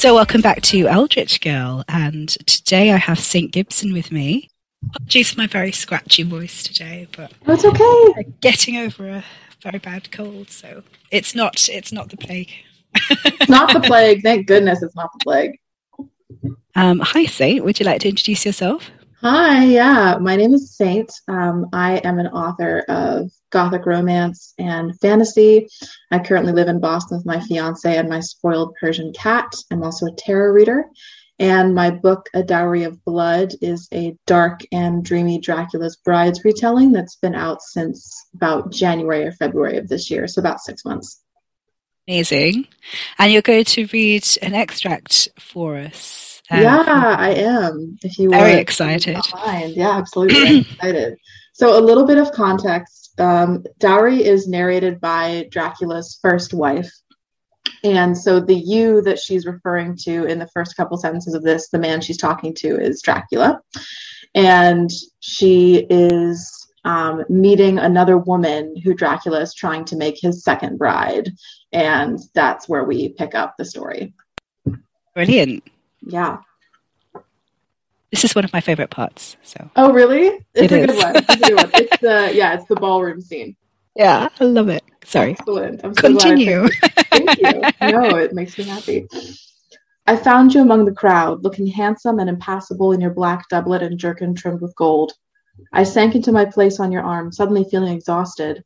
So, welcome back to Eldritch Girl, and today I have St. Gibson with me. Apologies for my very scratchy voice today, but that's okay. I'm getting over a very bad cold, so it's not it's not the plague. not the plague. Thank goodness it's not the plague. Um, hi, Saint. Would you like to introduce yourself? Hi, yeah. My name is Saint. Um, I am an author of gothic romance and fantasy. I currently live in Boston with my fiance and my spoiled Persian cat. I'm also a tarot reader. And my book, A Dowry of Blood, is a dark and dreamy Dracula's Brides retelling that's been out since about January or February of this year, so about six months. Amazing. And you're going to read an extract for us um, yeah, I am. If you very excited, mind. yeah, absolutely excited. So, a little bit of context: um, Dowry is narrated by Dracula's first wife, and so the you that she's referring to in the first couple sentences of this, the man she's talking to, is Dracula, and she is um, meeting another woman who Dracula is trying to make his second bride, and that's where we pick up the story. Brilliant yeah. This is one of my favorite parts. So. Oh, really? It's it a is. good one. It's a good one. It's the yeah, it's the ballroom scene. Yeah, I love it. Sorry. Excellent. I'm so Continue. Thank you. No, it makes me happy. I found you among the crowd, looking handsome and impassible in your black doublet and jerkin trimmed with gold. I sank into my place on your arm, suddenly feeling exhausted.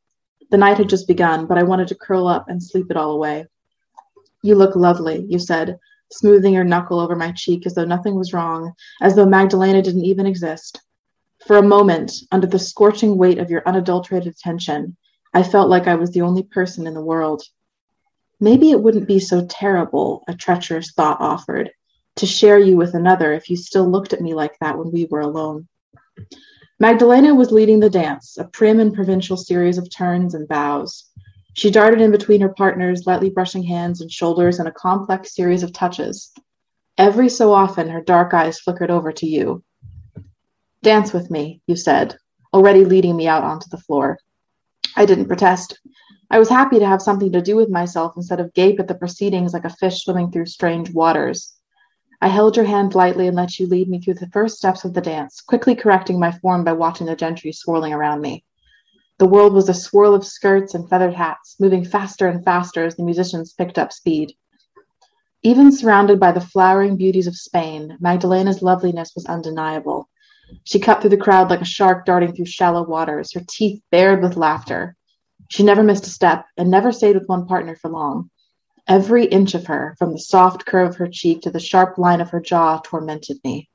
The night had just begun, but I wanted to curl up and sleep it all away. You look lovely, you said, smoothing your knuckle over my cheek as though nothing was wrong, as though Magdalena didn't even exist. For a moment, under the scorching weight of your unadulterated attention, I felt like I was the only person in the world. Maybe it wouldn't be so terrible, a treacherous thought offered, to share you with another if you still looked at me like that when we were alone. Magdalena was leading the dance, a prim and provincial series of turns and bows. She darted in between her partners, lightly brushing hands and shoulders in a complex series of touches. Every so often, her dark eyes flickered over to you. Dance with me, you said, already leading me out onto the floor. I didn't protest. I was happy to have something to do with myself instead of gape at the proceedings like a fish swimming through strange waters. I held your hand lightly and let you lead me through the first steps of the dance, quickly correcting my form by watching the gentry swirling around me. The world was a swirl of skirts and feathered hats, moving faster and faster as the musicians picked up speed. Even surrounded by the flowering beauties of Spain, Magdalena's loveliness was undeniable. She cut through the crowd like a shark darting through shallow waters, her teeth bared with laughter. She never missed a step and never stayed with one partner for long. Every inch of her, from the soft curve of her cheek to the sharp line of her jaw, tormented me.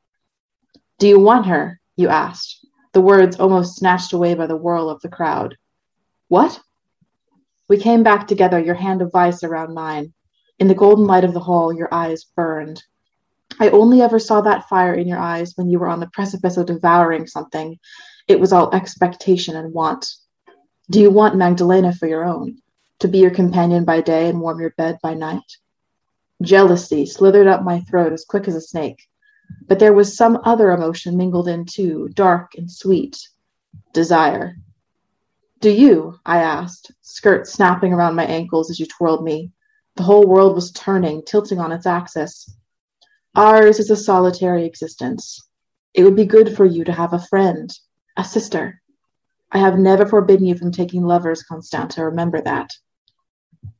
Do you want her? you asked the words almost snatched away by the whirl of the crowd. What? We came back together, your hand of vice around mine. In the golden light of the hall, your eyes burned. I only ever saw that fire in your eyes when you were on the precipice of devouring something. It was all expectation and want. Do you want Magdalena for your own? To be your companion by day and warm your bed by night? Jealousy slithered up my throat as quick as a snake. But there was some other emotion mingled in too, dark and sweet desire. Do you? I asked, skirt snapping around my ankles as you twirled me. The whole world was turning, tilting on its axis. Ours is a solitary existence. It would be good for you to have a friend, a sister. I have never forbidden you from taking lovers, Constanta. Remember that.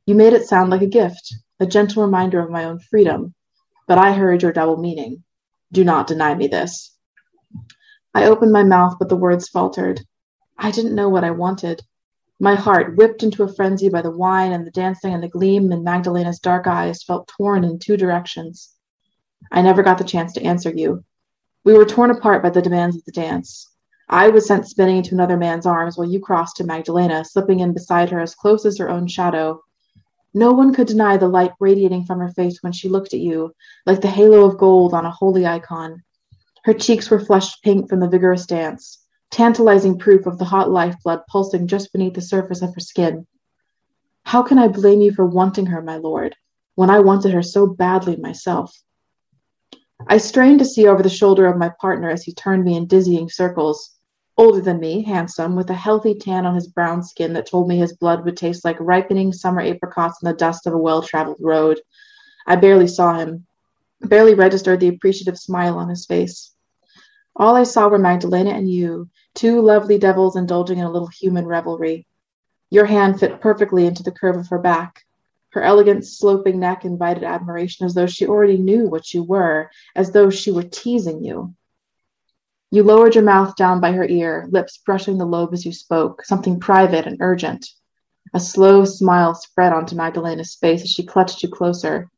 You made it sound like a gift, a gentle reminder of my own freedom, but I heard your double meaning. Do not deny me this. I opened my mouth, but the words faltered. I didn't know what I wanted. My heart, whipped into a frenzy by the wine and the dancing and the gleam in Magdalena's dark eyes, felt torn in two directions. I never got the chance to answer you. We were torn apart by the demands of the dance. I was sent spinning into another man's arms while you crossed to Magdalena, slipping in beside her as close as her own shadow, no one could deny the light radiating from her face when she looked at you, like the halo of gold on a holy icon. Her cheeks were flushed pink from the vigorous dance, tantalizing proof of the hot lifeblood pulsing just beneath the surface of her skin. How can I blame you for wanting her, my lord, when I wanted her so badly myself? I strained to see over the shoulder of my partner as he turned me in dizzying circles. Older than me, handsome, with a healthy tan on his brown skin that told me his blood would taste like ripening summer apricots in the dust of a well traveled road. I barely saw him, barely registered the appreciative smile on his face. All I saw were Magdalena and you, two lovely devils indulging in a little human revelry. Your hand fit perfectly into the curve of her back. Her elegant, sloping neck invited admiration as though she already knew what you were, as though she were teasing you. You lowered your mouth down by her ear, lips brushing the lobe as you spoke, something private and urgent. A slow smile spread onto Magdalena's face as she clutched you closer.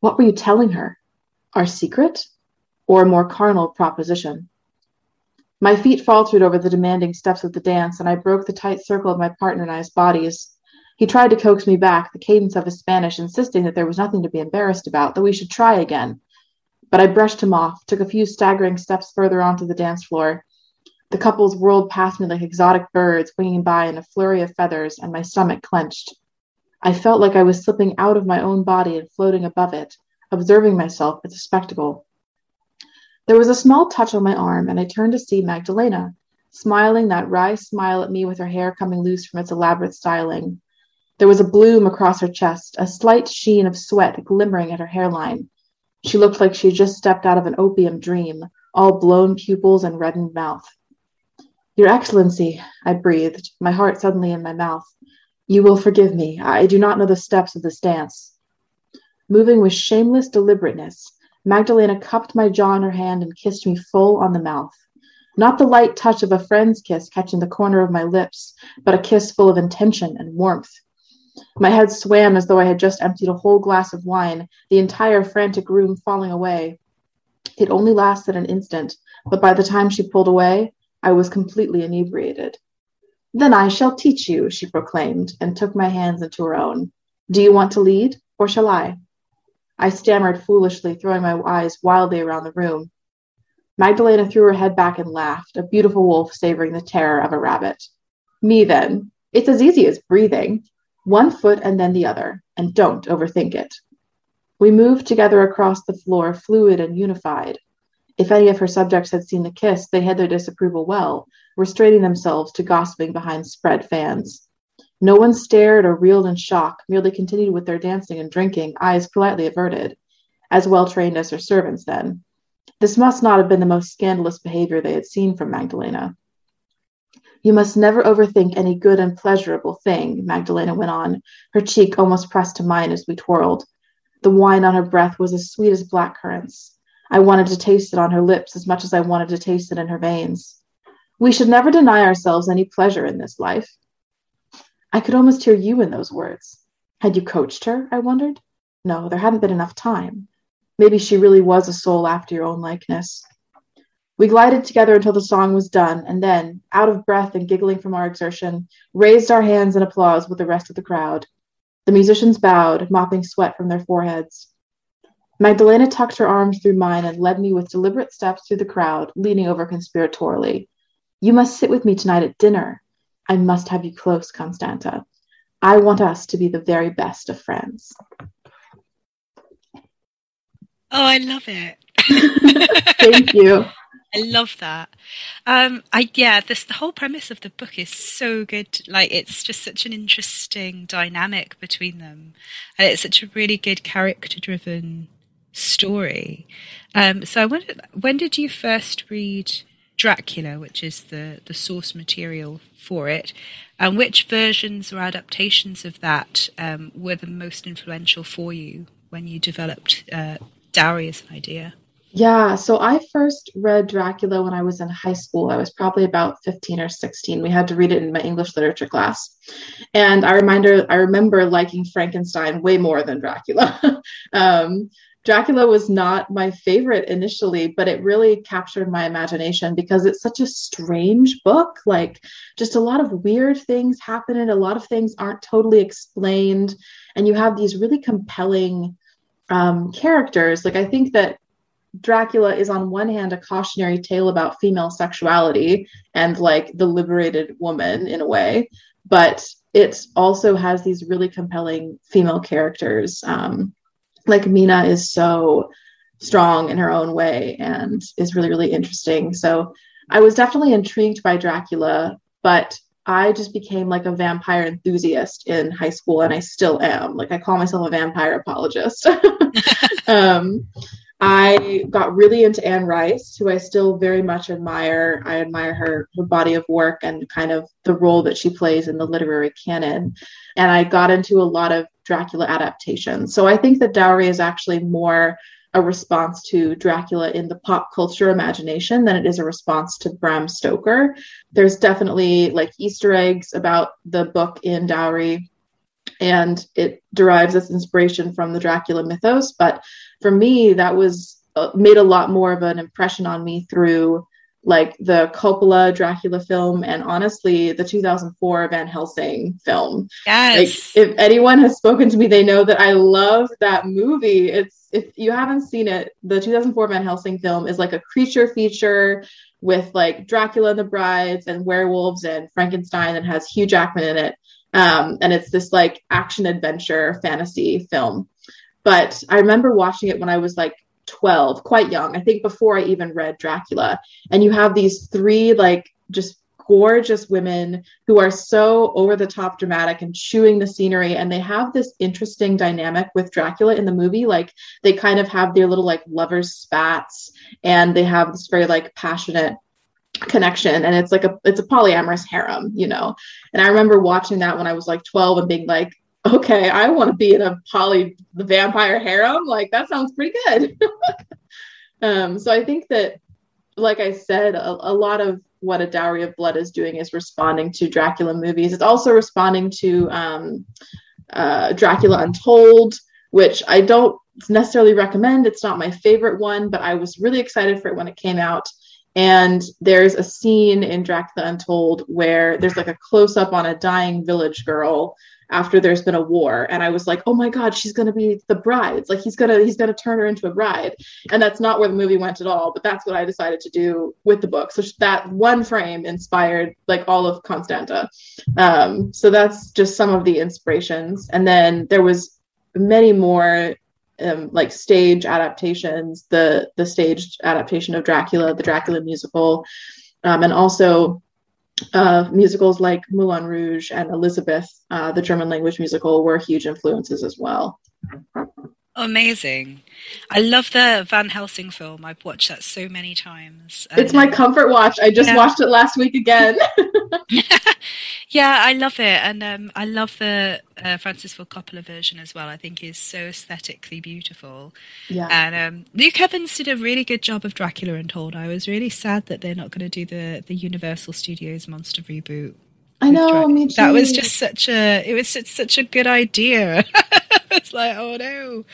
What were you telling her? Our secret? Or a more carnal proposition? My feet faltered over the demanding steps of the dance, and I broke the tight circle of my partner and I's bodies. He tried to coax me back, the cadence of his Spanish insisting that there was nothing to be embarrassed about, that we should try again. But I brushed him off, took a few staggering steps further onto the dance floor. The couples whirled past me like exotic birds winging by in a flurry of feathers, and my stomach clenched. I felt like I was slipping out of my own body and floating above it, observing myself as a spectacle. There was a small touch on my arm, and I turned to see Magdalena, smiling that wry smile at me with her hair coming loose from its elaborate styling. There was a bloom across her chest, a slight sheen of sweat glimmering at her hairline. She looked like she had just stepped out of an opium dream, all blown pupils and reddened mouth. Your Excellency, I breathed, my heart suddenly in my mouth. You will forgive me. I do not know the steps of this dance. Moving with shameless deliberateness, Magdalena cupped my jaw in her hand and kissed me full on the mouth. Not the light touch of a friend's kiss catching the corner of my lips, but a kiss full of intention and warmth. My head swam as though I had just emptied a whole glass of wine, the entire frantic room falling away. It only lasted an instant, but by the time she pulled away, I was completely inebriated. Then I shall teach you, she proclaimed, and took my hands into her own. Do you want to lead, or shall I? I stammered foolishly, throwing my eyes wildly around the room. Magdalena threw her head back and laughed, a beautiful wolf savoring the terror of a rabbit. Me, then. It's as easy as breathing one foot and then the other, and don't overthink it. We moved together across the floor, fluid and unified. If any of her subjects had seen the kiss, they hid their disapproval well, restraining themselves to gossiping behind spread fans. No one stared or reeled in shock, merely continued with their dancing and drinking, eyes politely averted, as well trained as her servants then. This must not have been the most scandalous behavior they had seen from Magdalena. You must never overthink any good and pleasurable thing, Magdalena went on, her cheek almost pressed to mine as we twirled. The wine on her breath was as sweet as black currants. I wanted to taste it on her lips as much as I wanted to taste it in her veins. We should never deny ourselves any pleasure in this life. I could almost hear you in those words. Had you coached her? I wondered. No, there hadn't been enough time. Maybe she really was a soul after your own likeness. We glided together until the song was done, and then, out of breath and giggling from our exertion, raised our hands in applause with the rest of the crowd. The musicians bowed, mopping sweat from their foreheads. Magdalena tucked her arms through mine and led me with deliberate steps through the crowd, leaning over conspiratorially. You must sit with me tonight at dinner. I must have you close, Constanta. I want us to be the very best of friends. Oh, I love it. Thank you. I love that. Um, I yeah, this the whole premise of the book is so good. Like it's just such an interesting dynamic between them, and it's such a really good character-driven story. Um, so I wondered, when did you first read Dracula, which is the the source material for it, and which versions or adaptations of that um, were the most influential for you when you developed uh, Dowry as an idea? Yeah, so I first read Dracula when I was in high school. I was probably about 15 or 16. We had to read it in my English literature class. And I reminder I remember liking Frankenstein way more than Dracula. um, Dracula was not my favorite initially, but it really captured my imagination because it's such a strange book. Like, just a lot of weird things happen, and a lot of things aren't totally explained. And you have these really compelling um, characters. Like, I think that Dracula is on one hand a cautionary tale about female sexuality and like the liberated woman in a way, but it also has these really compelling female characters. Um, like Mina is so strong in her own way and is really really interesting. So I was definitely intrigued by Dracula, but I just became like a vampire enthusiast in high school, and I still am. Like I call myself a vampire apologist. um, I got really into Anne Rice, who I still very much admire. I admire her, her body of work and kind of the role that she plays in the literary canon. And I got into a lot of Dracula adaptations. So I think that Dowry is actually more a response to Dracula in the pop culture imagination than it is a response to Bram Stoker. There's definitely like Easter eggs about the book in Dowry, and it derives its inspiration from the Dracula mythos. But for me, that was uh, made a lot more of an impression on me through like the Coppola Dracula film and honestly the 2004 Van Helsing film. Yes. Like if anyone has spoken to me, they know that I love that movie. It's if you haven't seen it, the 2004 Van Helsing film is like a creature feature with like Dracula and the Brides and werewolves and Frankenstein and has Hugh Jackman in it. Um, and it's this like action adventure fantasy film. But I remember watching it when I was like 12, quite young, I think before I even read Dracula. And you have these three, like, just gorgeous women who are so over the top dramatic and chewing the scenery and they have this interesting dynamic with Dracula in the movie like they kind of have their little like lovers spats and they have this very like passionate connection and it's like a it's a polyamorous harem you know and i remember watching that when i was like 12 and being like okay, I want to be in a poly the vampire harem. Like that sounds pretty good. um, so I think that, like I said, a, a, lot of what a dowry of blood is doing is responding to Dracula movies. It's also responding to um, uh, Dracula Untold, which I don't necessarily recommend. It's not my favorite one, but I was really excited for it when it came out. And there's a scene in Dracula Untold where there's like a close up on a dying village girl after there's been a war. And i was like oh my god she's going to be the bride. It's like he's going to he's going to turn her into a bride. And that's not where the movie went at all but that's what i decided to do with the book. So that one frame inspired like all of constanta. Um, so that's just some of the inspirations. And then there was many more um, like stage adaptations the the staged adaptation of dracula the dracula musical um, and also uh, musicals like Moulin Rouge and Elizabeth, uh, the German language musical, were huge influences as well. Amazing. I love the Van Helsing film. I've watched that so many times. It's my comfort watch. I just yeah. watched it last week again. yeah, I love it. And um, I love the uh, Francis Ford Coppola version as well. I think is so aesthetically beautiful. Yeah. And um, Luke Evans did a really good job of Dracula Untold. I was really sad that they're not going to do the, the Universal Studios monster reboot. I know, me too. That was just such a, it was such, such a good idea. it's like, oh no.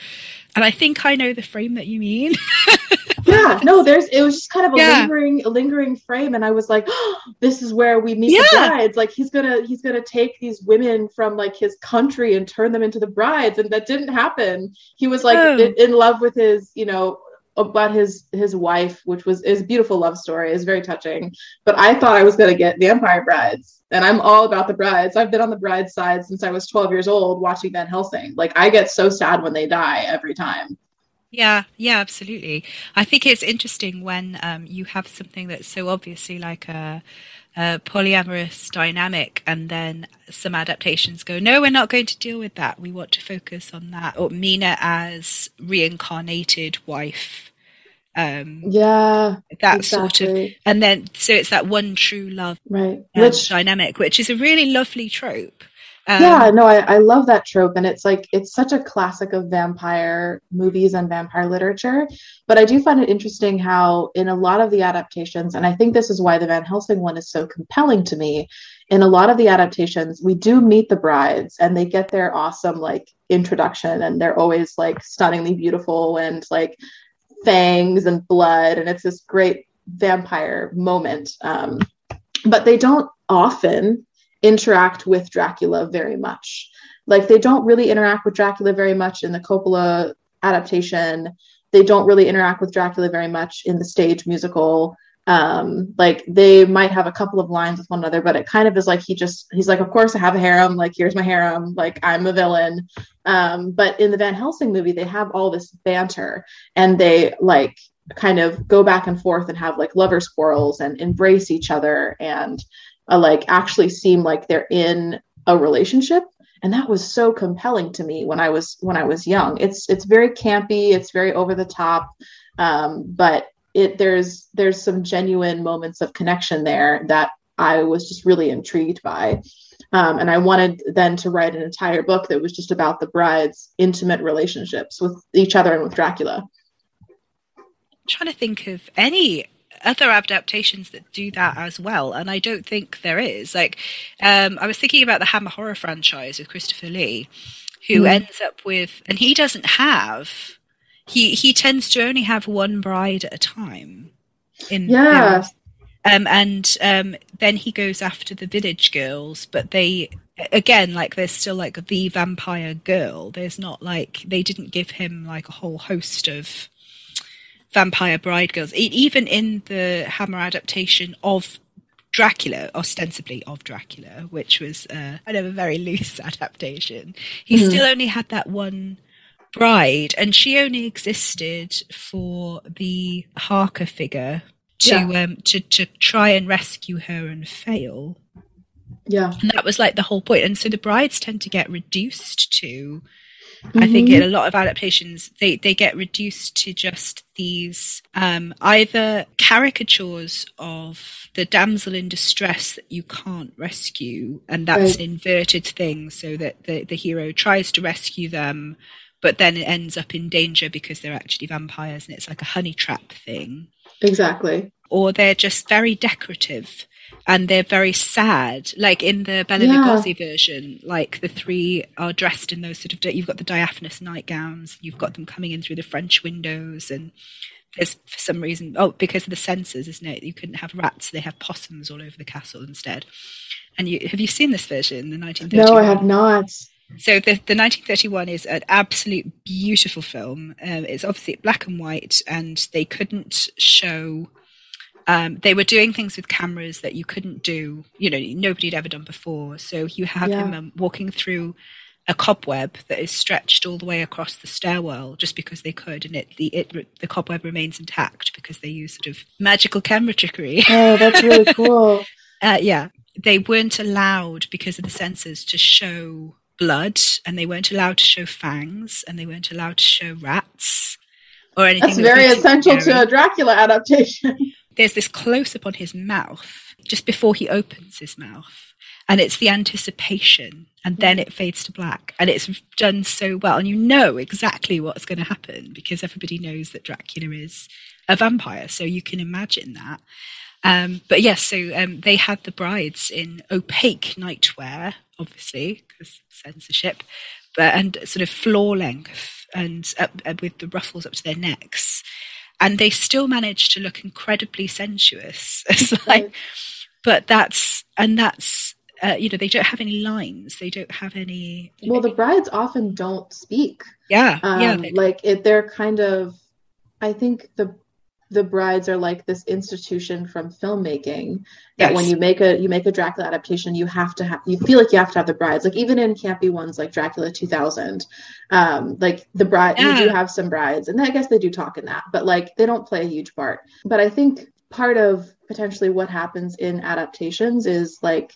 And I think I know the frame that you mean. yeah, no, there's it was just kind of a yeah. lingering, a lingering frame, and I was like, oh, this is where we meet yeah. the brides. Like he's gonna he's gonna take these women from like his country and turn them into the brides, and that didn't happen. He was like oh. in, in love with his, you know, about his his wife, which was is beautiful love story, is very touching. But I thought I was gonna get vampire brides, and I'm all about the brides. I've been on the bride side since I was 12 years old, watching Van Helsing. Like I get so sad when they die every time. Yeah, yeah, absolutely. I think it's interesting when um, you have something that's so obviously like a, a, polyamorous dynamic, and then some adaptations go, no, we're not going to deal with that. We want to focus on that, or Mina as reincarnated wife um yeah that exactly. sort of and then so it's that one true love right um, which dynamic which is a really lovely trope um, yeah no I, I love that trope and it's like it's such a classic of vampire movies and vampire literature but i do find it interesting how in a lot of the adaptations and i think this is why the van helsing one is so compelling to me in a lot of the adaptations we do meet the brides and they get their awesome like introduction and they're always like stunningly beautiful and like fangs and blood, and it's this great vampire moment. Um, but they don't often interact with Dracula very much. Like they don't really interact with Dracula very much in the Coppola adaptation. They don't really interact with Dracula very much in the stage musical um like they might have a couple of lines with one another but it kind of is like he just he's like of course i have a harem like here's my harem like i'm a villain um but in the van helsing movie they have all this banter and they like kind of go back and forth and have like lover squirrels and embrace each other and uh, like actually seem like they're in a relationship. And that was so compelling to me when i was when i was young. It's it's very campy. It's very over the top. Um, but it there's there's some genuine moments of connection there that i was just really intrigued by. Um, and i wanted then to write an entire book that was just about the bride's intimate relationships with each other and with dracula. I'm trying to think of any other adaptations that do that as well, and I don't think there is. Like, um, I was thinking about the Hammer horror franchise with Christopher Lee, who mm. ends up with, and he doesn't have. He he tends to only have one bride at a time. In yeah. Um, and um, then he goes after the village girls, but they again like there's still like the vampire girl. There's not like they didn't give him like a whole host of vampire bride girls. Even in the Hammer adaptation of Dracula, ostensibly of Dracula, which was uh, kind of a very loose adaptation, he mm-hmm. still only had that one bride, and she only existed for the Harker figure to yeah. um, to to try and rescue her and fail. Yeah, and that was like the whole point. And so the brides tend to get reduced to Mm-hmm. I think in mm-hmm. a lot of adaptations, they, they get reduced to just these um, either caricatures of the damsel in distress that you can't rescue, and that's right. an inverted thing, so that the, the hero tries to rescue them, but then it ends up in danger because they're actually vampires, and it's like a honey trap thing. Exactly. Or they're just very decorative and they're very sad. Like in the Bela yeah. Lugosi version, like the three are dressed in those sort of you've got the diaphanous nightgowns, you've got them coming in through the French windows, and there's for some reason oh because of the censors, isn't it? You couldn't have rats; they have possums all over the castle instead. And you have you seen this version, the 1931? No, I have not. So the, the 1931 is an absolute beautiful film. Um, it's obviously black and white, and they couldn't show um, they were doing things with cameras that you couldn't do, you know, nobody had ever done before. So you have yeah. him um, walking through a cobweb that is stretched all the way across the stairwell just because they could, and it the it the cobweb remains intact because they use sort of magical camera trickery. Oh, that's really cool. uh, yeah, they weren't allowed because of the censors to show blood, and they weren't allowed to show fangs, and they weren't allowed to show rats or anything. That's very essential to a Dracula adaptation. there's this close up on his mouth just before he opens his mouth. And it's the anticipation, and then it fades to black. And it's done so well. And you know exactly what's going to happen because everybody knows that Dracula is a vampire. So you can imagine that. Um, but yes, so um, they had the brides in opaque nightwear, obviously, because censorship, but and sort of floor length and up, uh, with the ruffles up to their necks and they still manage to look incredibly sensuous. It's like, but that's and that's uh, you know they don't have any lines. They don't have any. Well, the brides often don't speak. Yeah, um, yeah. Like it, they're kind of. I think the the brides are like this institution from filmmaking that yes. when you make a you make a Dracula adaptation, you have to have you feel like you have to have the brides. Like even in campy ones like Dracula 2000, um, like the bride yeah. you do have some brides, and I guess they do talk in that, but like they don't play a huge part. But I think part of potentially what happens in adaptations is like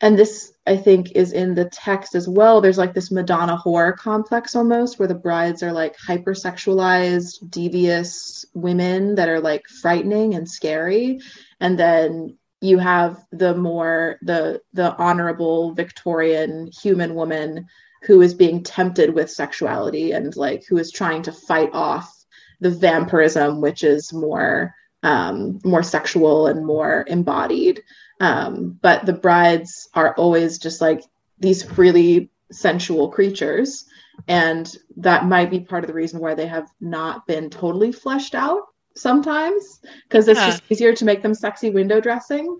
and this I think is in the text as well. There's like this Madonna whore complex almost where the brides are like hypersexualized, devious women that are like frightening and scary. And then you have the more the the honorable Victorian human woman who is being tempted with sexuality and like who is trying to fight off the vampirism, which is more um, more sexual and more embodied. Um, but the brides are always just like these really sensual creatures. And that might be part of the reason why they have not been totally fleshed out sometimes, because it's yeah. just easier to make them sexy window dressing.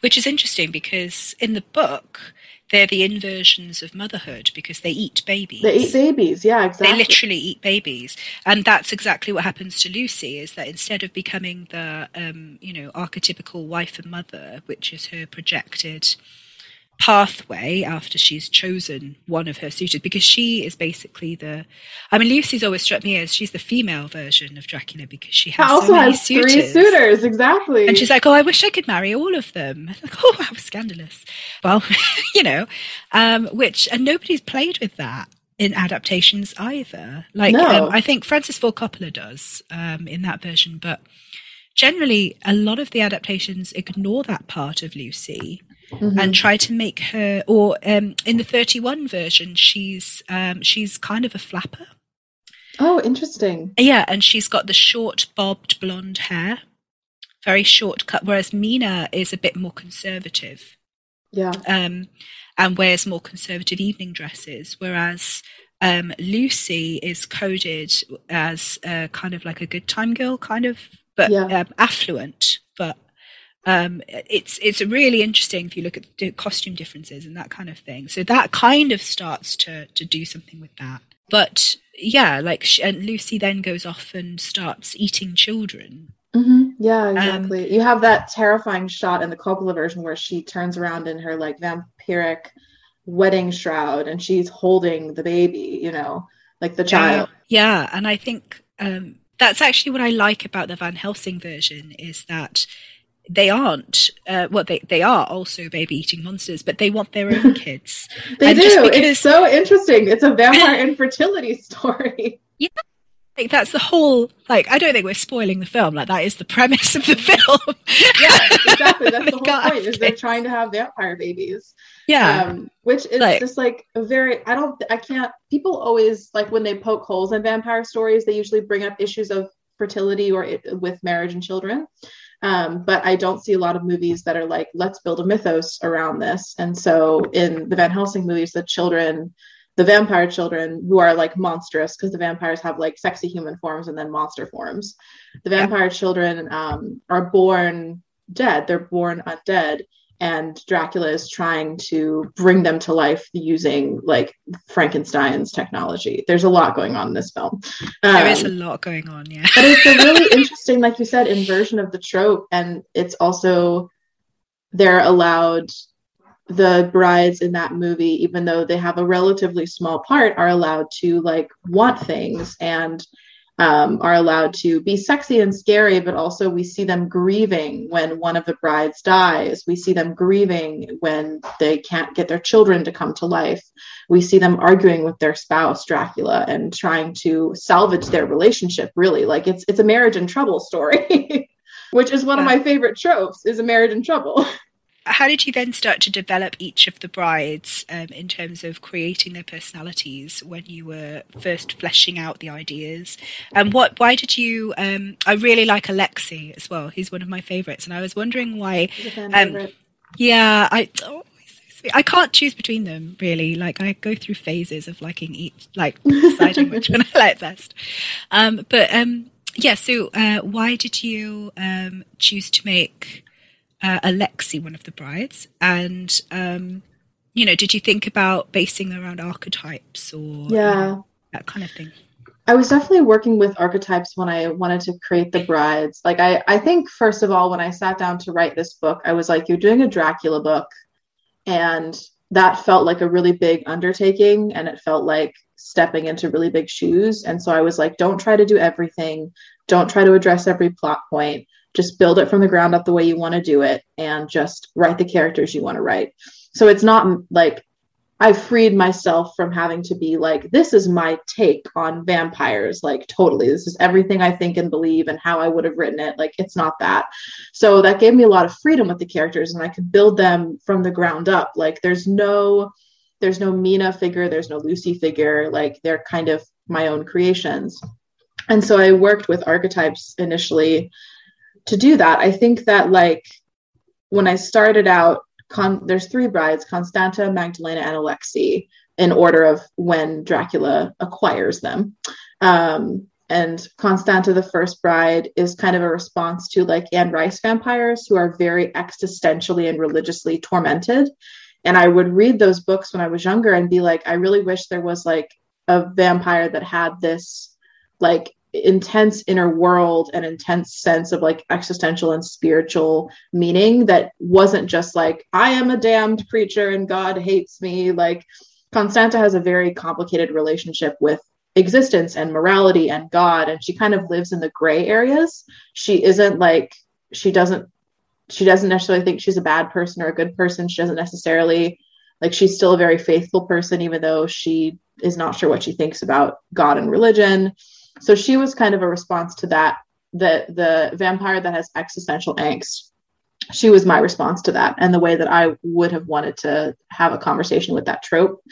Which is interesting because in the book, they're the inversions of motherhood because they eat babies. They eat babies, yeah, exactly. They literally eat babies, and that's exactly what happens to Lucy. Is that instead of becoming the, um, you know, archetypical wife and mother, which is her projected pathway after she's chosen one of her suitors because she is basically the I mean Lucy's always struck me as she's the female version of Dracula because she has also so many has suitors. three suitors, exactly. And she's like, "Oh, I wish I could marry all of them." Like, "Oh, how scandalous!" Well, you know, um, which and nobody's played with that in adaptations either. Like, No. um, I think Francis Ford Coppola does um, in that version, but generally, a lot of the adaptations ignore that part of Lucy Mhm. and try to make her. Or um, in the thirty-one version, she's um, she's kind of a flapper. oh, interesting. Yeah, and she's got the short bobbed blonde hair, very short cut, whereas Mina is a bit more conservative Yeah. um, and wears more conservative evening dresses, whereas um, Lucy is coded as uh, kind of like a good time girl, kind of, but Yeah. um, affluent. But um, it's it's really interesting if you look at the costume differences and that kind of thing. So that kind of starts to to do something with that. But yeah, like sh and Lucy then goes off and starts eating children. hmm Yeah, Um, exactly. you have that terrifying shot in the Coppola version where she turns around in her like vampiric wedding shroud and she's holding the baby, you know, like the child. Yeah, and I think um, that's actually what I like about the Van Helsing version is that they aren't uh, well they they are also baby eating monsters, but they want their own kids. They And do. because- It's so interesting. It's a vampire infertility story. Like that's the whole like I don't think we're spoiling the film. Like that is the premise of the film. Yeah, exactly. That's the whole point. Is they're trying to have vampire babies. yeah. um, which is Like- just like a very i don't i can't people always like when they poke holes in vampire stories they usually bring up issues of fertility or it, with marriage and children um, but i don't see a lot of movies that are like let's build a mythos around this. And so in the van helsing movies the children the vampire children who are like monstrous because the vampires have like sexy human forms and then monster forms. The vampire children um, are born dead. They're born undead and Dracula is trying to bring them to life using like Frankenstein's technology. There's a lot going on in this film. there is a Um, lot going on, yeah. but it's a really interesting, like you said, inversion of the trope, and it's also they're allowed the brides in that movie, even though they have a relatively small part, are allowed to like want things and um, are allowed to be sexy and scary, but also we see them grieving when one of the brides dies. We see them grieving when they can't get their children to come to life. We see them arguing with their spouse, Dracula, and trying to salvage their relationship, really. Like it's it's a marriage in trouble story. Which is one of my favorite tropes, is a marriage in trouble. How did you then start to develop each of the brides um, in terms of creating their personalities when you were first fleshing out the ideas? And what? Why did you? Um, I really like Alexei as well. He's one of my favorites, and I was wondering why. Um, Yeah, I. Oh, he's so sweet. I can't choose between them really. Like I go through phases of liking each, like deciding which one I like best. Um, but um, yeah. So uh, why did you um, choose to make uh, Alexei one of the brides? And um, you know, did you think about basing around archetypes or yeah. that kind of thing? I was definitely working with archetypes when I wanted to create the brides. Like I, I think first of all, when I sat down to write this book, I was like, you're doing a Dracula book. And that felt like a really big undertaking and it felt like stepping into really big shoes. And so I was like, don't try to do everything. Don't try to address every plot point. Just build it from the ground up the way you want to do it and just write the characters you want to write. So it's not like I freed myself from having to be like, this is my take on vampires. Like, totally. This is everything I think and believe and how I would have written it. Like, it's not that. So that gave me a lot of freedom with the characters and I could build them from the ground up. Like, there's no. There's no Mina figure, there's no Lucy figure. Like, they're kind of my own creations. And so I worked with archetypes initially to do that. I think that, like, when I started out, Con- there's three brides Constanta, Magdalena, and Alexei in order of when Dracula acquires them. Um, and Constanta, the first bride, is kind of a response to like Anne Rice vampires who are very existentially and religiously tormented. And I would read those books when I was younger and be like, I really wish there was like a vampire that had this like intense inner world and intense sense of like existential and spiritual meaning that wasn't just like i am a damned creature and god hates me. Like constanta has a very complicated relationship with existence and morality and god and she kind of lives in the gray areas. She isn't like she doesn't she doesn't necessarily think she's a bad person or a good person. She doesn't necessarily like she's still a very faithful person even though she is not sure what she thinks about god and religion so she was kind of a response to that the the vampire that has existential angst she was my response to that and the way that I would have wanted to have a conversation with that trope.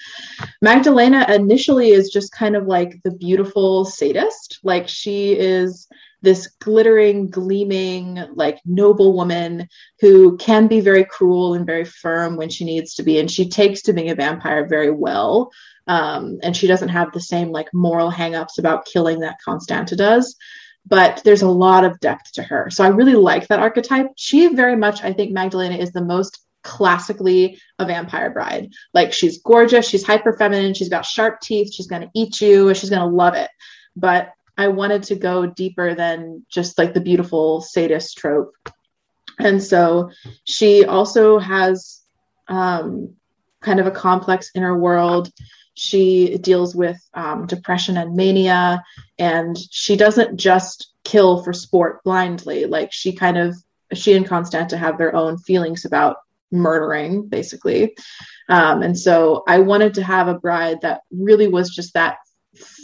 Magdalena initially is just kind of like the beautiful sadist. Like she is this glittering, gleaming, like noble woman who can be very cruel and very firm when she needs to be. And she takes to being a vampire very well. Um, and she doesn't have the same like moral hangups about killing that Constanta does. But there's a lot of depth to her. So I really like that archetype. She very much, I think Magdalena is the most classically a vampire bride. Like she's gorgeous, she's hyper feminine, she's got sharp teeth, she's to eat you, she's going to love it. But I wanted to go deeper than just like the beautiful sadist trope. And so she also has um, kind of a complex inner world. She deals with um, depression and mania, and she doesn't just kill for sport blindly. Like she kind of, she and Constanta have their own feelings about murdering, basically. Um, and so I wanted to have a bride that really was just that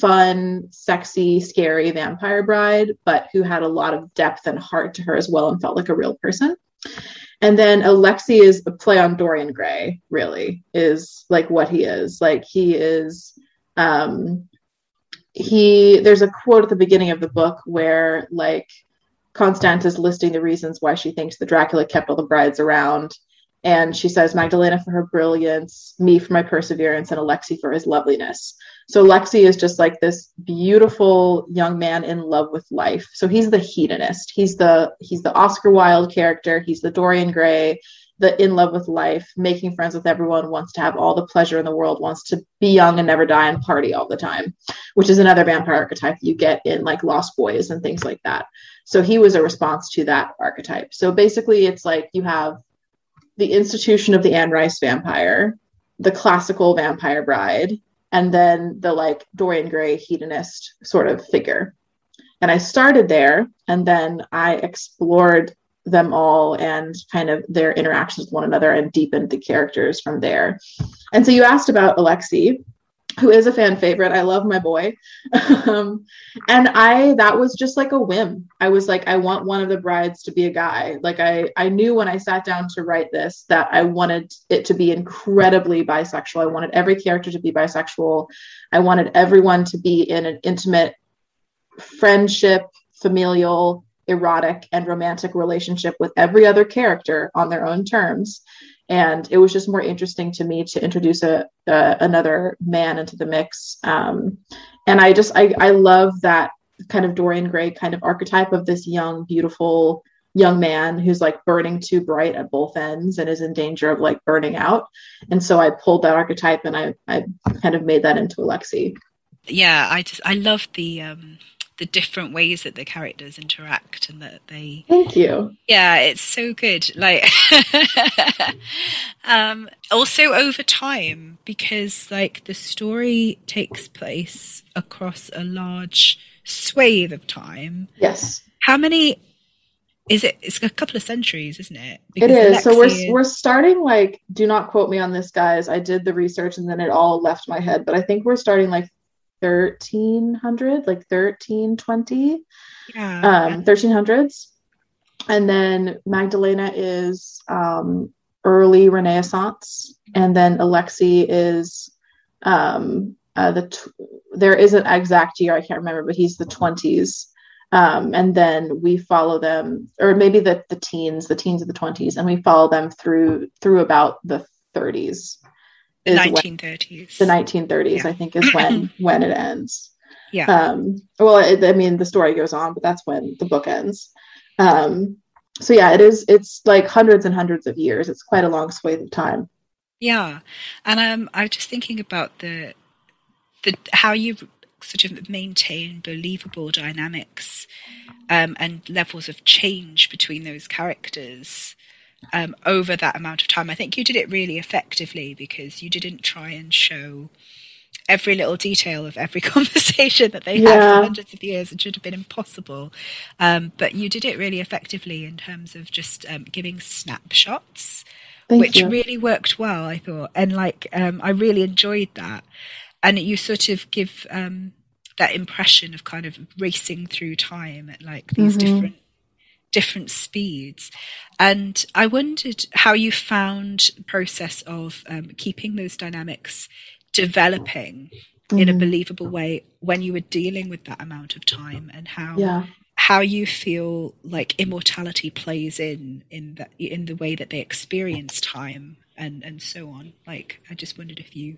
fun, sexy, scary vampire bride, but who had a lot of depth and heart to her as well and felt like a real person. And then Alexei is a play on Dorian Gray, really, is like what he is. Like he is um he there's a quote at the beginning of the book where like Constanta is listing the reasons why she thinks the Dracula kept all the brides around. And she says Magdalena for her brilliance, me for my perseverance, and Alexei for his loveliness. So Lexi is just like this beautiful young man in love with life. So he's the hedonist. He's the he's the Oscar Wilde character. He's the Dorian Gray, the in love with life, making friends with everyone, wants to have all the pleasure in the world, wants to be young and never die and party all the time, which is another vampire archetype you get in like Lost Boys and things like that. So he was a response to that archetype. So basically it's like you have the institution of the Anne Rice vampire, the classical vampire bride, and then the like Dorian Gray hedonist sort of figure. And I started there and then I explored them all and kind of their interactions with one another and deepened the characters from there. And so you asked about Alexei who is a fan favorite. I love my boy. um, and I, that was just like a whim. I was like, I want one of the brides to be a guy. Like I, I knew when I sat down to write this that I wanted it to be incredibly bisexual. I wanted every character to be bisexual. I wanted everyone to be in an intimate friendship, familial, erotic, and romantic relationship with every other character on their own terms and it was just more interesting to me to introduce a, a another man into the mix. Um, and i just I, I love that kind of dorian gray kind of archetype of this young beautiful young man who's like burning too bright at both ends and is in danger of like burning out. And so i pulled that archetype and i i kind of made that into alexei yeah i just i love the um the different ways that the characters interact and that they thank you. Yeah it's so good like um also over time because like the story takes place across a large swathe of time. Yes. How many is it it's a couple of centuries isn't it? Because it is so we're we're starting like do not quote me on this guys i did the research and then it all left my head but i think we're starting like 1300 like 1320 yeah. um 1300s and then magdalena is um early renaissance and then alexei is um uh, the t- there is an exact year i can't remember but he's the 20s um, and then we follow them or maybe the, the teens the teens of the 20s and we follow them through through about the 30s the 1930s. the 1930s, yeah. I think, is when when it ends. Yeah. Um, well, it, I mean, the story goes on, but that's when the book ends. Um, so yeah, it is. It's like hundreds and hundreds of years. It's quite a long swathe of time. Yeah, and um, I was just thinking about the the how you sort of maintain believable dynamics um, and levels of change between those characters um, over that amount of time. I think you did it really effectively because you didn't try and show every little detail of every conversation that they yeah. had for hundreds of years. It should have been impossible. Um, but you did it really effectively in terms of just um, giving snapshots, Thank which you. really worked well, I thought. And like, um, I really enjoyed that. And you sort of give um, that impression of kind of racing through time at like these mm-hmm. different different speeds. And I wondered how you found the process of um, keeping those dynamics developing mm-hmm. in a mm-hmm. believable way when you were dealing with that amount of time and how yeah. how you feel like immortality plays in in that in the way that they experience time and and so on like i just wondered if you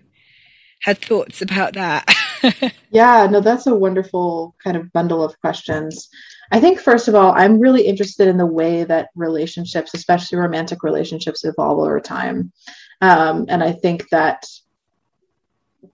had thoughts about that yeah no that's a wonderful kind of bundle of questions i think first of all i'm really interested in the way that relationships especially romantic relationships evolve over time um, and i think that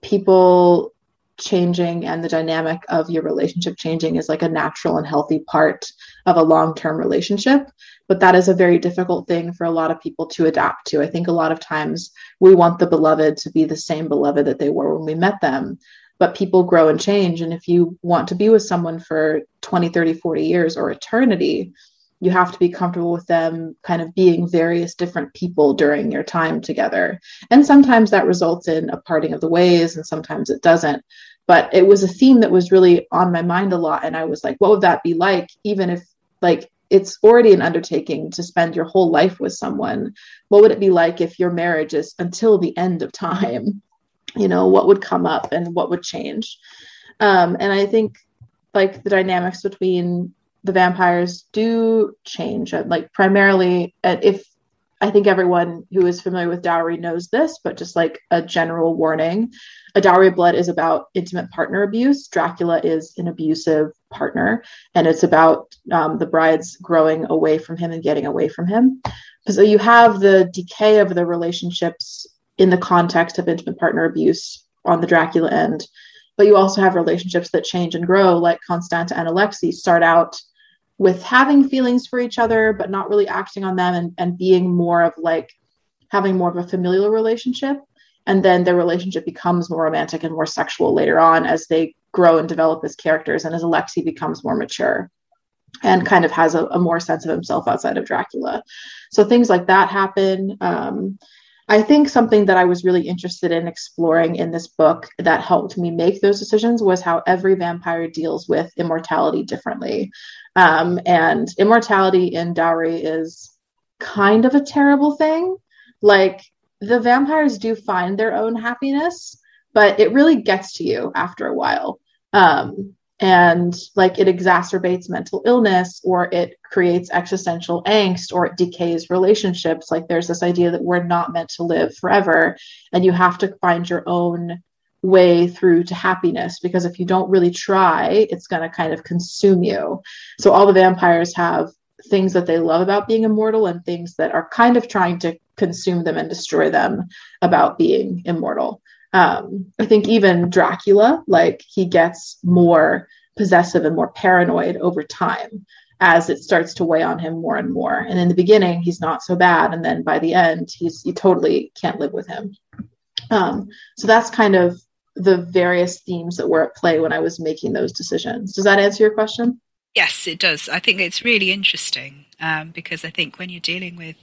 people changing and the dynamic of your relationship changing is like a natural and healthy part of a long term relationship. But that is a very difficult thing for a lot of people to adapt to. I think a lot of times we want the beloved to be the same beloved that they were when we met them. But people grow and change. And if you want to be with someone for 20, 30, 40 years or eternity, you have to be comfortable with them kind of being various different people during your time together. And sometimes that results in a parting of the ways, and sometimes it doesn't. But it was a theme that was really on my mind a lot. And I was like, what would that be like, even if, like, it's already an undertaking to spend your whole life with someone. What would it be like if your marriage is until the end of time? You know, what would come up and what would change? Um, and I think like the dynamics between the vampires do change. Like primarily, if I think everyone who is familiar with dowry knows this, but just like a general warning, a dowry of blood is about intimate partner abuse. Dracula is an abusive partner, and it's about um, the brides growing away from him and getting away from him. So you have the decay of the relationships in the context of intimate partner abuse on the Dracula end, but you also have relationships that change and grow, like Constanta and Alexei start out with having feelings for each other but not really acting on them and, and being more of like having more of a familial relationship. And then their relationship becomes more romantic and more sexual later on as they grow and develop as characters and as alexei becomes more mature and kind of has a, a more sense of himself outside of dracula. So things like that happen. Um, I think something that I was really interested in exploring in this book that helped me make those decisions was how every vampire deals with immortality differently. Um, and immortality in Dowry is kind of a terrible thing. Like the vampires do find their own happiness, but it really gets to you after a while. Um, and like it exacerbates mental illness or it creates existential angst or it decays relationships. Like there's this idea that we're not meant to live forever and you have to find your own way through to happiness because if you don't really try, it's going to kind of consume you. So all the vampires have things that they love about being immortal and things that are kind of trying to consume them and destroy them about being immortal. Um, I think even Dracula, like he gets more possessive and more paranoid over time as it starts to weigh on him more and more. And in the beginning, he's not so bad, and then by the end, he's you totally can't live with him. Um, so that's kind of the various themes that were at play when I was making those decisions. Does that answer your question? Yes, it does. I think it's really interesting um, because I think when you're dealing with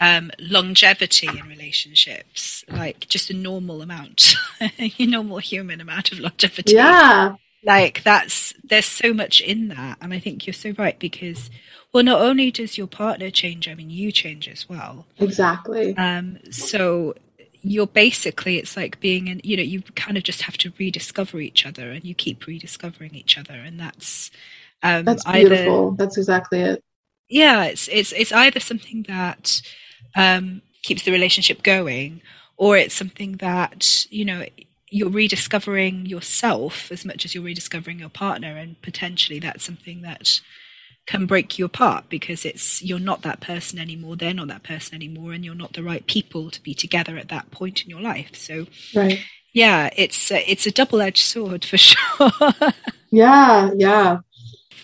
um, longevity in relationships, like just a normal amount, a normal human amount of longevity. Yeah. Like that's, there's so much in that. And I think you're so right because, well, not only does your partner change, I mean, you change as well. Exactly. Um, so you're basically it's like being in you know you kind of just have to rediscover each other and you keep rediscovering each other and that's um that's beautiful either, that's exactly it yeah it's it's it's either something that um keeps the relationship going or it's something that you know you're rediscovering yourself as much as you're rediscovering your partner and potentially that's something that can break you apart because it's you're not that person anymore they're not that person anymore and you're not the right people to be together at that point in your life so right yeah, it's a, it's a double edged sword for sure. yeah, yeah.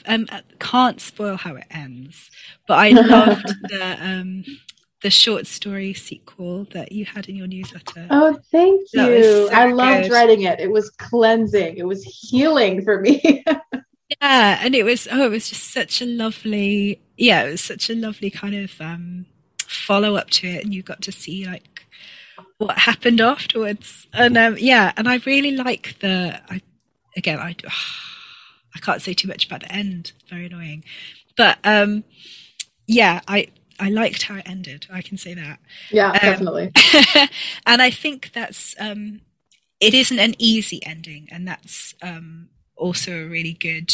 Um, can't spoil how it ends, but I loved the um, the short story sequel that you had in your newsletter. Oh, thank you! So I loved good. writing it. It was cleansing. It was healing for me. yeah, and it was oh, it was just such a lovely yeah, it was such a lovely kind of um, follow up to it, and you got to see like what happened afterwards. And um, yeah, and I really like the. I, again, I I can't say too much about the end. Very annoying, but um, yeah, I I liked how it ended. I can say that. Yeah, um, definitely. and I think that's um, it isn't an easy ending, and that's um, also a really good.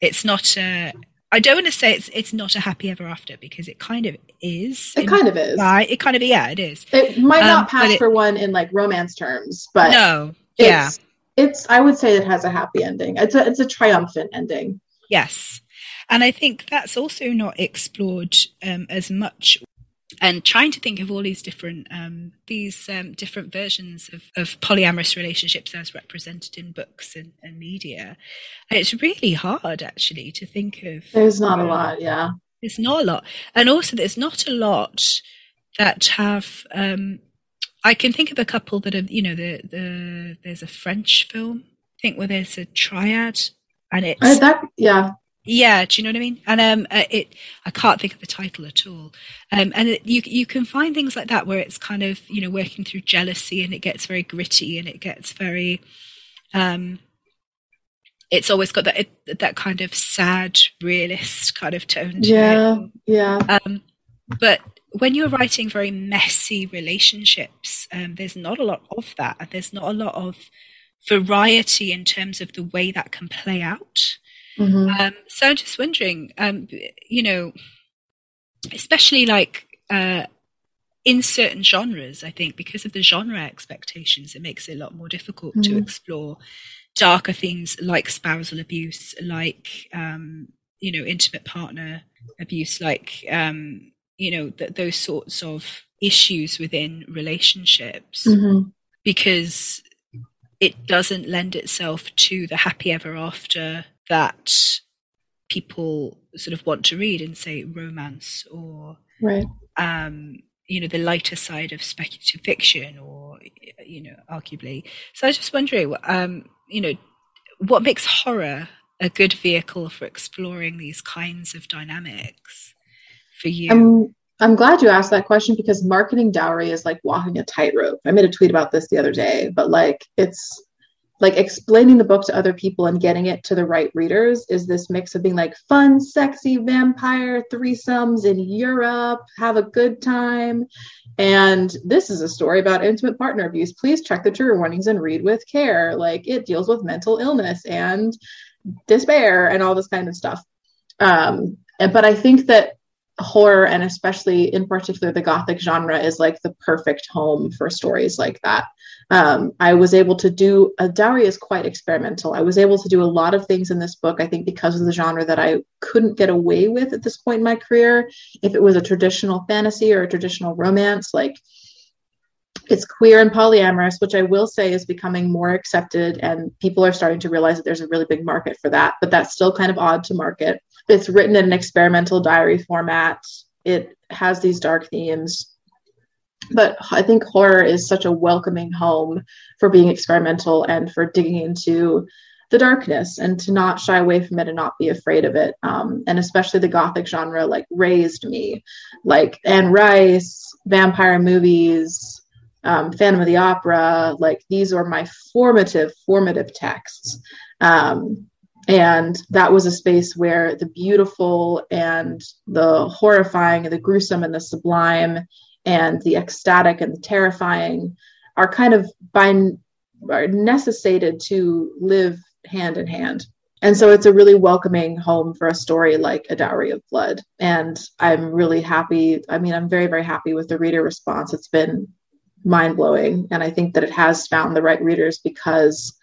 It's not a I don't want to say it's it's not a happy ever after because it kind of is. It kind of is. Right? It kind of yeah, it is. It might not um, pass it, for one in like romance terms, but no, it's, yeah, it's. I would say it has a happy ending. It's a it's a triumphant ending. Yes, and I think that's also not explored um, as much and trying to think of all these different um, these um, different versions of, of, polyamorous relationships as represented in books and, and, media. And it's really hard actually to think of. There's not a lot, yeah. There's not a lot, and also there's not a lot that have. Um, I can think of a couple that have, you know, the the there's a French film I think where there's a triad, and it's uh, that yeah yeah, do you know what I mean? And um, uh, it I can't think of the title at all. Um, and it, you you can find things like that where it's kind of you know working through jealousy and it gets very gritty and it gets very, um, it's always got that it, that kind of sad realist kind of tone. yeah, it. yeah. Um, but when you're writing very messy relationships, um, there's not a lot of that. There's not a lot of variety in terms of the way that can play out. Mm-hmm. Um, so I'm just wondering, um, you know, especially like uh, in certain genres, I think because of the genre expectations, it makes it a lot more difficult mm-hmm. to explore darker themes like spousal abuse, like um, you know, intimate partner abuse, like um, you know, th- those sorts of issues within relationships, mm-hmm. because it doesn't lend itself to the happy ever after that people sort of want to read in, say, romance or, right. um, you know, the lighter side of speculative fiction or, you know, arguably. So I was just wondering, um, you know, what makes horror a good vehicle for exploring these kinds of dynamics for you? I'm, I'm glad you asked that question because marketing dowry is like walking a tightrope. I made a tweet about this the other day, but like it's like explaining the book to other people and getting it to the right readers is this mix of being like fun, sexy vampire threesomes in Europe, have a good time. And this is a story about intimate partner abuse. Please check the trigger warnings and read with care. Like it deals with mental illness and despair and all this kind of stuff. Um, but I think that horror and especially in particular the gothic genre is like the perfect home for stories like that um, i was able to do a diary is quite experimental i was able to do a lot of things in this book i think because of the genre that i couldn't get away with at this point in my career if it was a traditional fantasy or a traditional romance like it's queer and polyamorous, which I will say is becoming more accepted, and people are starting to realize that there's a really big market for that. But that's still kind of odd to market. It's written in an experimental diary format. It has these dark themes, but I think horror is such a welcoming home for being experimental and for digging into the darkness and to not shy away from it and not be afraid of it. Um, and especially the gothic genre like raised me, like Anne Rice, vampire movies, um, Phantom of the Opera, like these are my formative, formative texts. Um, and that was a space where the beautiful and the horrifying and the gruesome and the sublime and the ecstatic and the terrifying are kind of by are necessitated to live hand in hand. And so it's a really welcoming home for a story like A Dowry of Blood. And I'm really happy. I mean, I'm very, very happy with the reader response. It's been mind blowing. And I think that it has found the right readers because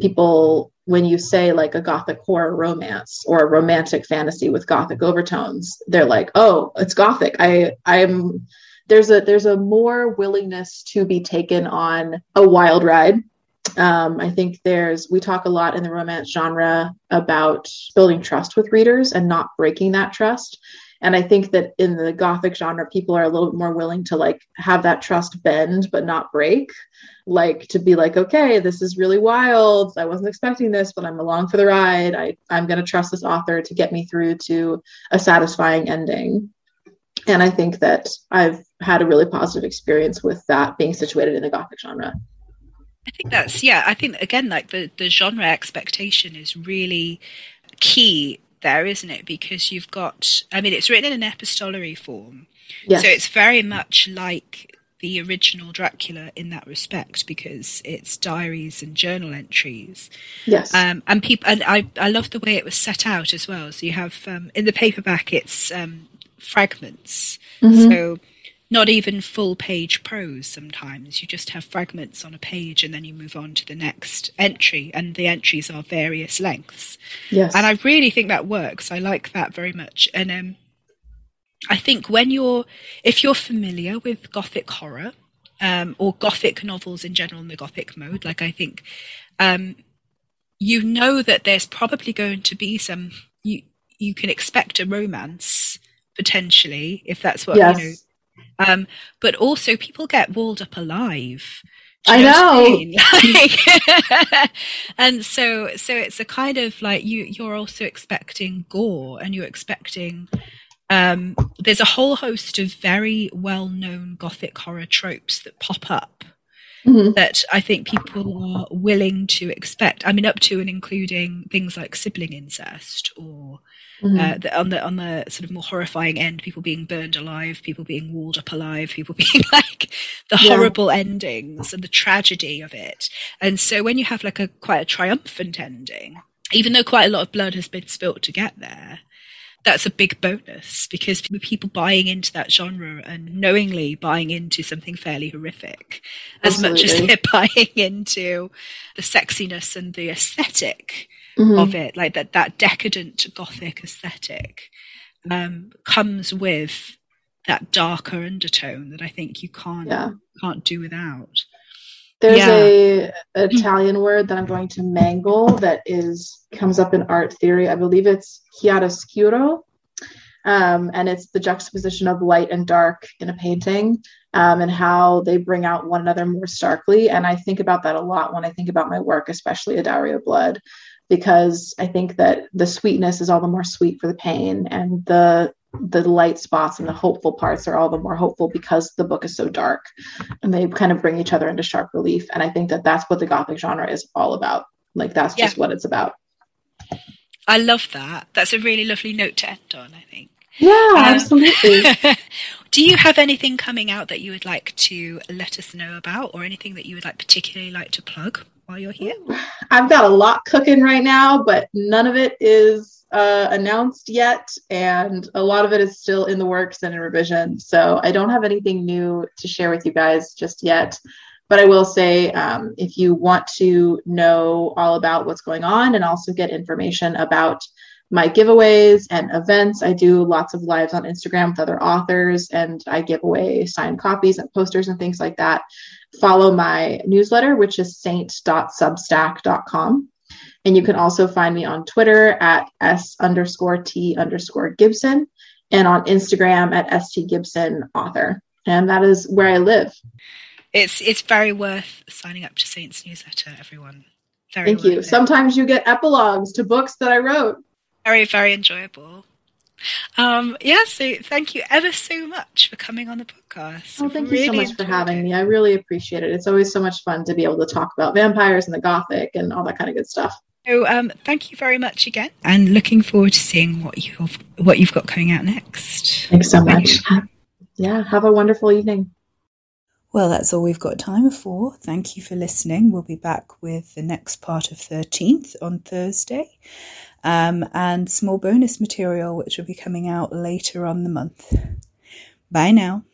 people, when you say like a gothic horror romance or a romantic fantasy with gothic overtones, they're like, oh, it's gothic. I I'm there's a there's a more willingness to be taken on a wild ride Um, I think there's, we talk a lot in the romance genre about building trust with readers and not breaking that trust. And I think that in the Gothic genre, people are a little bit more willing to like have that trust bend but not break. Like to be like, okay, this is really wild. I wasn't expecting this, but I'm along for the ride. I, I'm going to trust this author to get me through to a satisfying ending. And I think that I've had a really positive experience with that being situated in the Gothic genre. I think that's yeah. I think again, like the the genre expectation is really key there, isn't it? Because you've got, I mean, it's written in an epistolary form, yes. so it's very much like the original Dracula in that respect because it's diaries and journal entries. Yes. Um, and people, and I, I love the way it was set out as well. So you have um, in the paperback, it's um, fragments. Mm-hmm. So not even full page prose sometimes. You just have fragments on a page and then you move on to the next entry, and the entries are various lengths. Yes. And I really think that works. I like that very much. And um, I think when you're, if you're familiar with Gothic horror, um, or Gothic novels in general in the Gothic mode, like I think, um, you know that there's probably going to be some, you, you can expect a romance potentially if that's what yes. you know um, but also, people get walled up alive. I know. Like, and so, so it's a kind of like you, you're also expecting gore and you're expecting, um, there's a whole host of very well known gothic horror tropes that pop up mm-hmm. that I think people are willing to expect. I mean, up to and including things like sibling incest or Mm-hmm. Uh, the, on the on the sort of more horrifying end, people being burned alive, people being walled up alive, people being like the yeah. horrible endings and the tragedy of it. And so when you have like a quite a triumphant ending, even though quite a lot of blood has been spilt to get there, that's a big bonus because people buying into that genre and knowingly buying into something fairly horrific Absolutely. as much as they're buying into the sexiness and the aesthetic mm-hmm. of it, like that that decadent gothic aesthetic, um, comes with that darker undertone that I think you can't yeah. can't do without. There's yeah. a Italian word that I'm going to mangle that is comes up in art theory. I believe it's chiaroscuro, um, and it's the juxtaposition of light and dark in a painting, um, and how they bring out one another more starkly. And I think about that a lot when I think about my work, especially a Dowry of Blood, because I think that the sweetness is all the more sweet for the pain, and the the light spots and the hopeful parts are all the more hopeful because the book is so dark, and they kind of bring each other into sharp relief. And I think that that's what the gothic genre is all about. Like that's yeah. just what it's about. I love that. That's a really lovely note to end on. I think. Yeah, um, absolutely. do you have anything coming out that you would like to let us know about, or anything that you would like particularly like to plug? While you're here? I've got a lot cooking right now, but none of it is uh, announced yet, and a lot of it is still in the works and in revision. So I don't have anything new to share with you guys just yet. But I will say, um, if you want to know all about what's going on and also get information about my giveaways and events. I do lots of lives on Instagram with other authors and I give away signed copies and posters and things like that. Follow my newsletter, which is saint.substack.com. And you can also find me on Twitter at S underscore T underscore Gibson and on Instagram at ST Gibson author. And that is where I live. It's it's very worth signing up to Saint's newsletter, everyone. Very Thank you. It. Sometimes you get epilogues to books that I wrote very, very enjoyable. Um, yeah, so thank you ever so much for coming on the podcast. Oh, thank really you so much for having it. me. I really appreciate it. It's always so much fun to be able to talk about vampires and the gothic and all that kind of good stuff. So, um, thank you very much again, and looking forward to seeing what you've what you've got coming out next. Thanks so much. Yeah, have a wonderful evening. Well, that's all we've got time for. Thank you for listening. We'll be back with the next part of 13th on Thursday um, and small bonus material which will be coming out later on the month. Bye now.